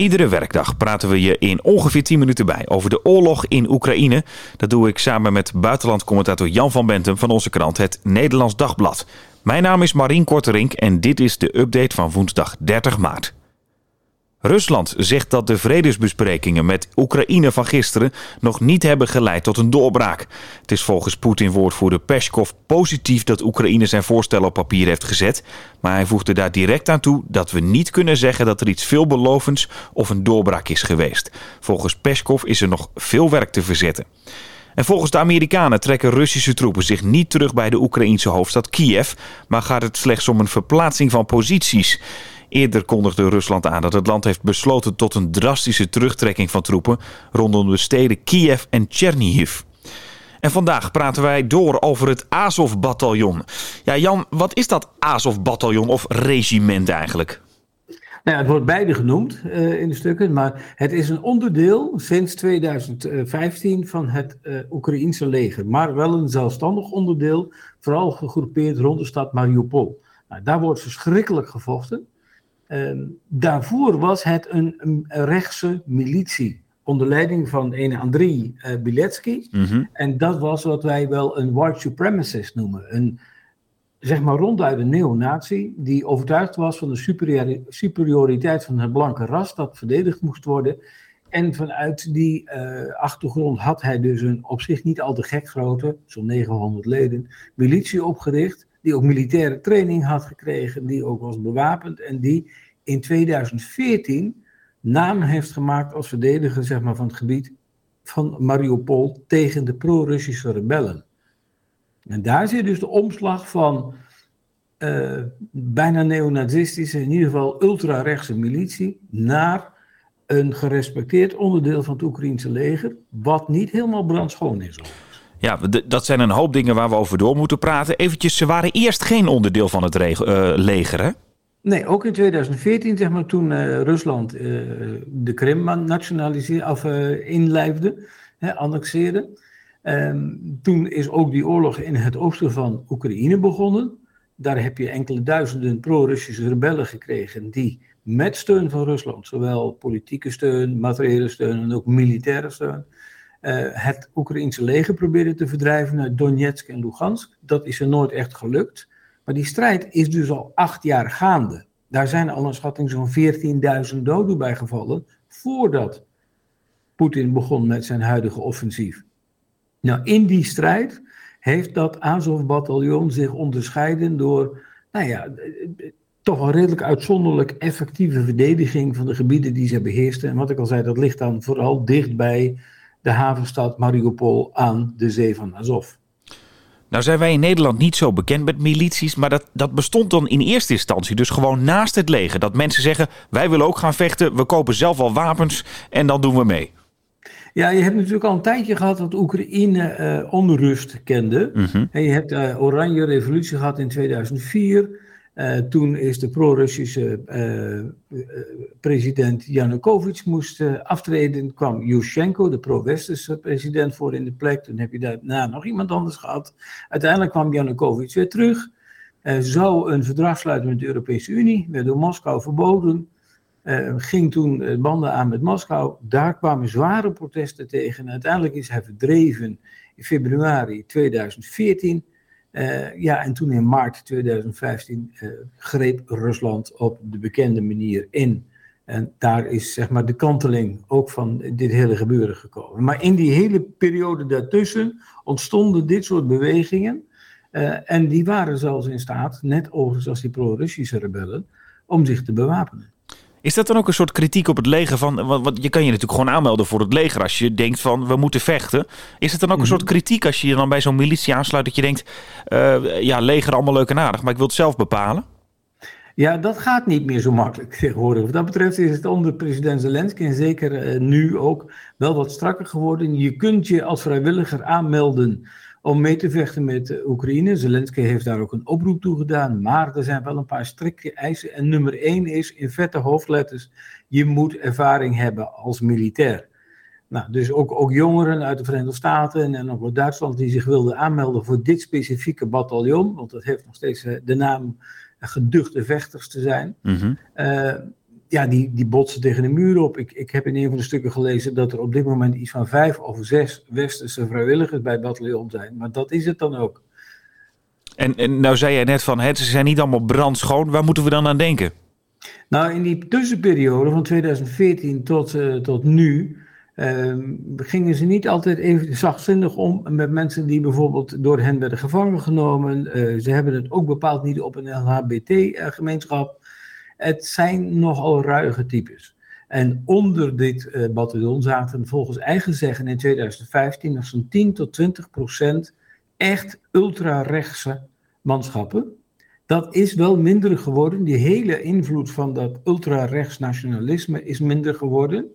Iedere werkdag praten we je in ongeveer 10 minuten bij over de oorlog in Oekraïne. Dat doe ik samen met buitenlandcommentator Jan van Bentum van onze krant Het Nederlands Dagblad. Mijn naam is Marien Korterink en dit is de update van woensdag 30 maart. Rusland zegt dat de vredesbesprekingen met Oekraïne van gisteren nog niet hebben geleid tot een doorbraak. Het is volgens Poetin-woordvoerder Peskov positief dat Oekraïne zijn voorstel op papier heeft gezet. Maar hij voegde daar direct aan toe dat we niet kunnen zeggen dat er iets veelbelovends of een doorbraak is geweest. Volgens Peskov is er nog veel werk te verzetten. En volgens de Amerikanen trekken Russische troepen zich niet terug bij de Oekraïense hoofdstad Kiev, maar gaat het slechts om een verplaatsing van posities. Eerder kondigde Rusland aan dat het land heeft besloten tot een drastische terugtrekking van troepen rondom de steden Kiev en Chernihiv. En vandaag praten wij door over het Azov-bataljon. Ja, Jan, wat is dat Azov-bataljon of regiment eigenlijk? Nou het wordt beide genoemd uh, in de stukken, maar het is een onderdeel sinds 2015 van het uh, Oekraïense leger. Maar wel een zelfstandig onderdeel, vooral gegroepeerd rond de stad Mariupol. Nou, daar wordt verschrikkelijk gevochten. Ehm, daarvoor was het een, een, rechtse militie onder leiding van een Andriy uh, Biletsky. Mhm. En dat was wat wij wel een white supremacist noemen. Een, zeg maar ronduit een neonazi die overtuigd was van de superioriteit van het blanke ras dat verdedigd moest worden. En vanuit die uh, achtergrond had hij dus een op zich niet al te gek grote, zo'n 900 leden, militie opgericht die ook militaire training had gekregen, die ook was bewapend en die in 2014 naam heeft gemaakt als verdediger zeg maar, van het gebied van Mariupol tegen de pro-Russische rebellen. En daar zit dus de omslag van uh, bijna neonazistische, in ieder geval ultra-rechtse militie, naar een gerespecteerd onderdeel van het Oekraïnse leger, wat niet helemaal brandschoon is. Ja, dat zijn een hoop dingen waar we over door moeten praten. Eventjes, ze waren eerst geen onderdeel van het uh, leger, hè? Nee, ook in 2014, zeg maar, toen uh, Rusland uh, de Krim nationaliseerde, of inlijfde, hè, annexeerde. Um, toen is ook die oorlog in het oosten van Oekraïne begonnen. Daar heb je enkele duizenden pro-Russische rebellen gekregen die met steun van Rusland, zowel politieke steun, materiële steun en ook militaire steun, het Oekraïense leger probeerden te verdrijven uit Donetsk en Lugansk. Dat is er nooit echt gelukt. Maar die strijd is dus al acht jaar gaande. Daar zijn al een schatting zo'n 14.000 doden bij gevallen voordat Poetin begon met zijn huidige offensief. Nou, in die strijd heeft dat Azov-bataljon zich onderscheiden door, nou ja, toch een redelijk uitzonderlijk effectieve verdediging van de gebieden die ze beheersten. En wat ik al zei, dat ligt dan vooral dicht bij de havenstad Mariupol aan de zee van Azov. Nou zijn wij in Nederland niet zo bekend met milities, maar dat, dat bestond dan in eerste instantie dus gewoon naast het leger. Dat mensen zeggen, wij willen ook gaan vechten, we kopen zelf al wapens en dan doen we mee. Ja, je hebt natuurlijk al een tijdje gehad dat Oekraïne uh, onrust kende. Mhm. En je hebt de uh, Oranje Revolutie gehad in 2004. Uh, toen is de pro-Russische uh, president Yanukovych moest aftreden. kwam Yushchenko, de pro-Westerse president, voor in de plek. Toen heb je daarna nog iemand anders gehad. Uiteindelijk kwam Yanukovych weer terug. zou een verdrag sluiten met de Europese Unie. Werd door Moskou verboden. ging toen banden aan met Moskou. Daar kwamen zware protesten tegen. uiteindelijk is hij verdreven in februari 2014. Uh, ja, en toen in maart 2015 uh, eh, greep Rusland op de bekende manier in. En daar is zeg maar de kanteling ook van dit hele gebeuren gekomen. Maar in die hele periode daartussen ontstonden dit soort bewegingen. Uh, en die waren zelfs in staat, net overigens als die pro-Russische rebellen, om zich te bewapenen. Is dat dan ook een soort kritiek op het leger van, want je kan je natuurlijk gewoon aanmelden voor het leger als je denkt van we moeten vechten. Is het dan ook een mhm. soort kritiek als je je dan bij zo'n militie aansluit dat je denkt, uh, ja leger allemaal leuk en aardig, maar ik wil het zelf bepalen? Ja, dat gaat niet meer zo makkelijk tegenwoordig. Wat dat betreft is het onder president Zelensky en zeker uh, nu ook wel wat strakker geworden. Je kunt je als vrijwilliger aanmelden om mee te vechten met Oekraïne. Zelensky heeft daar ook een oproep toe gedaan, maar er zijn wel een paar strikte eisen. En nummer één is in vette hoofdletters, je moet ervaring hebben als militair. Nou, dus ook, ook jongeren uit de Verenigde Staten en ook uit Duitsland die zich wilden aanmelden voor dit specifieke bataljon, want dat heeft nog steeds eh, de naam geduchte vechters te zijn. Mm ja, die, die botsen tegen de muur op. Ik, ik heb in een van de stukken gelezen dat er op dit moment iets van vijf of zes westerse vrijwilligers bij het bataljon zijn. Maar dat is het dan ook. En, en nou zei jij net van, het, ze zijn niet allemaal brandschoon. Waar moeten we dan aan denken? Nou, in die tussenperiode van 2014 tot, uh, tot nu uh, gingen ze niet altijd even zachtzinnig om met mensen die bijvoorbeeld door hen werden gevangen genomen. Uh, ze hebben het ook bepaald niet op een LHBT-gemeenschap. Het zijn nogal ruige types. En onder dit uh, bataljon zaten volgens eigen zeggen in 2015 nog zo'n 10 tot 20 procent echt ultra-rechtse manschappen. Dat is wel minder geworden. Die hele invloed van dat ultra-rechts nationalisme is minder geworden.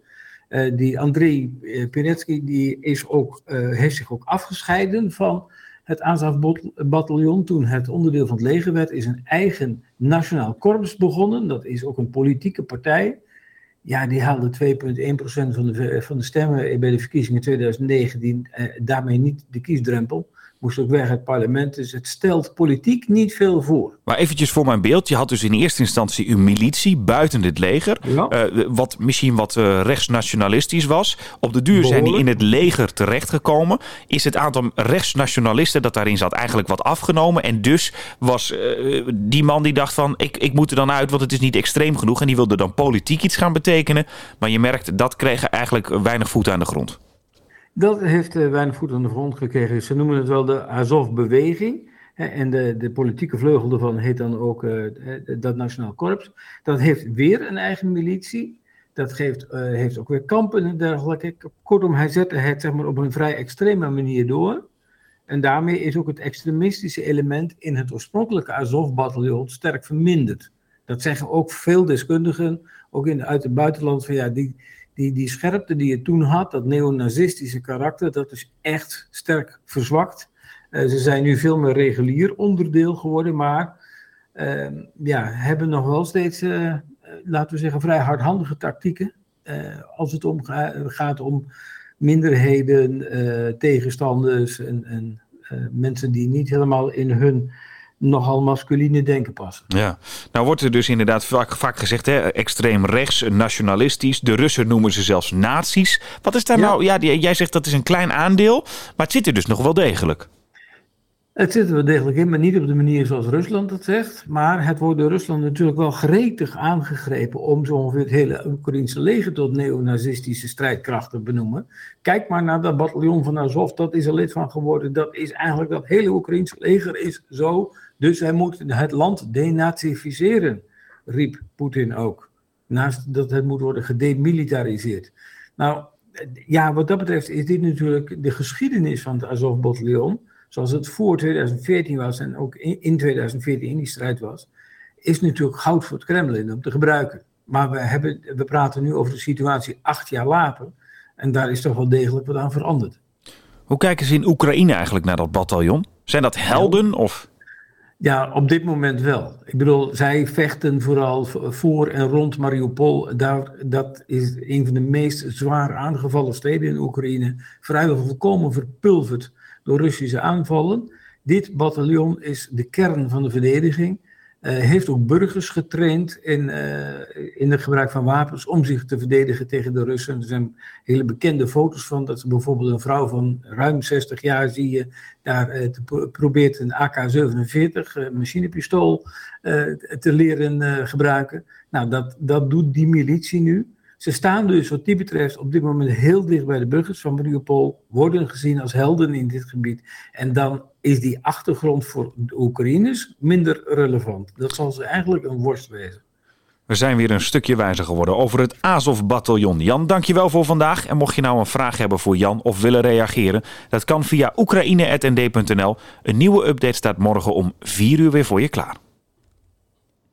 Uh, die Andrei Piretsky die is ook, heeft zich ook afgescheiden van het Azov-bataljon. Toen het onderdeel van het leger werd, is een eigen nationaal korps begonnen. Dat is ook een politieke partij. Ja, die haalde 2,1% van de, van de stemmen bij de verkiezingen 2019. Eh, daarmee niet de kiesdrempel moest ook weg het parlement. Dus het stelt politiek niet veel voor. Maar eventjes voor mijn beeld. Je had dus in eerste instantie een militie buiten het leger. Ja. Uh, wat misschien wat uh, rechtsnationalistisch was. Op de duur zijn die in het leger terechtgekomen. Is het aantal rechtsnationalisten dat daarin zat eigenlijk wat afgenomen. En dus was uh, die man die dacht van ik, ik moet er dan uit. Want het is niet extreem genoeg. En die wilde dan politiek iets gaan betekenen. Maar je merkt dat kreeg eigenlijk weinig voet aan de grond. Dat heeft uh, weinig voet aan de grond gekregen. Ze noemen het wel de Azov-beweging. En de, de, politieke vleugel daarvan heet dan ook uh, dat Nationaal Korps. Dat heeft weer een eigen militie. Dat geeft, heeft ook weer kampen en dergelijke. Kortom, hij zette het zeg maar, op een vrij extreme manier door. En daarmee is ook het extremistische element in het oorspronkelijke Azov-bataljon sterk verminderd. Dat zeggen ook veel deskundigen, ook in, uit het buitenland, van ja, die, die, die scherpte die je toen had, dat neonazistische karakter, dat is echt sterk verzwakt. Uh, ze zijn nu veel meer regulier onderdeel geworden, maar uh, ja, hebben nog wel steeds, uh, laten we zeggen, vrij hardhandige tactieken. als het om gaat om minderheden, tegenstanders en, en mensen die niet helemaal in hun nogal masculine denken passen. Ja, nou wordt er dus inderdaad vaak, vaak gezegd, hè, extreem rechts, nationalistisch. De Russen noemen ze zelfs nazi's. Wat is daar ja. nou, ja, jij zegt dat is een klein aandeel, maar het zit er dus nog wel degelijk. Het zit er wel degelijk in, maar niet op de manier zoals Rusland het zegt. Maar het wordt door Rusland natuurlijk wel gretig aangegrepen om zo ongeveer het hele Oekraïnse leger tot neonazistische strijdkrachten te benoemen. Kijk maar naar dat bataljon van Azov, dat is er lid van geworden. Dat is eigenlijk dat hele Oekraïnse leger is zo dus hij moet het land denazificeren, riep Poetin ook. Naast dat het moet worden gedemilitariseerd. Nou, ja, wat dat betreft is dit natuurlijk de geschiedenis van het Azov-bataljon, zoals het voor 2014 was en ook in 2014 in die strijd was, is natuurlijk goud voor het Kremlin om te gebruiken. Maar we, hebben, we praten nu over de situatie acht jaar later en daar is toch wel degelijk wat aan veranderd. Hoe kijken ze in Oekraïne eigenlijk naar dat bataljon? Zijn dat helden of... Ja, op dit moment wel. Ik bedoel, zij vechten vooral voor en rond Mariupol. Daar, dat is een van de meest zwaar aangevallen steden in Oekraïne. Vrijwel volkomen verpulverd door Russische aanvallen. Dit bataljon is de kern van de verdediging. Uh, heeft ook burgers getraind in, uh, in het gebruik van wapens om zich te verdedigen tegen de Russen. Er zijn hele bekende foto's van dat ze bijvoorbeeld een vrouw van ruim 60 jaar zie je daar te, probeert een AK-47 machinepistool te leren gebruiken. Nou, dat, dat doet die militie nu. Ze staan dus wat die betreft op dit moment heel dicht bij de burgers van Mariupol, worden gezien als helden in dit gebied. En dan is die achtergrond voor de Oekraïners minder relevant. Dat zal ze eigenlijk een worst wezen. We zijn weer een stukje wijzer geworden over het Azov-bataljon. Jan, dankjewel voor vandaag. En mocht je nou een vraag hebben voor Jan of willen reageren, dat kan via oekraïne.nd.nl. Een nieuwe update staat morgen om 4 uur weer voor je klaar.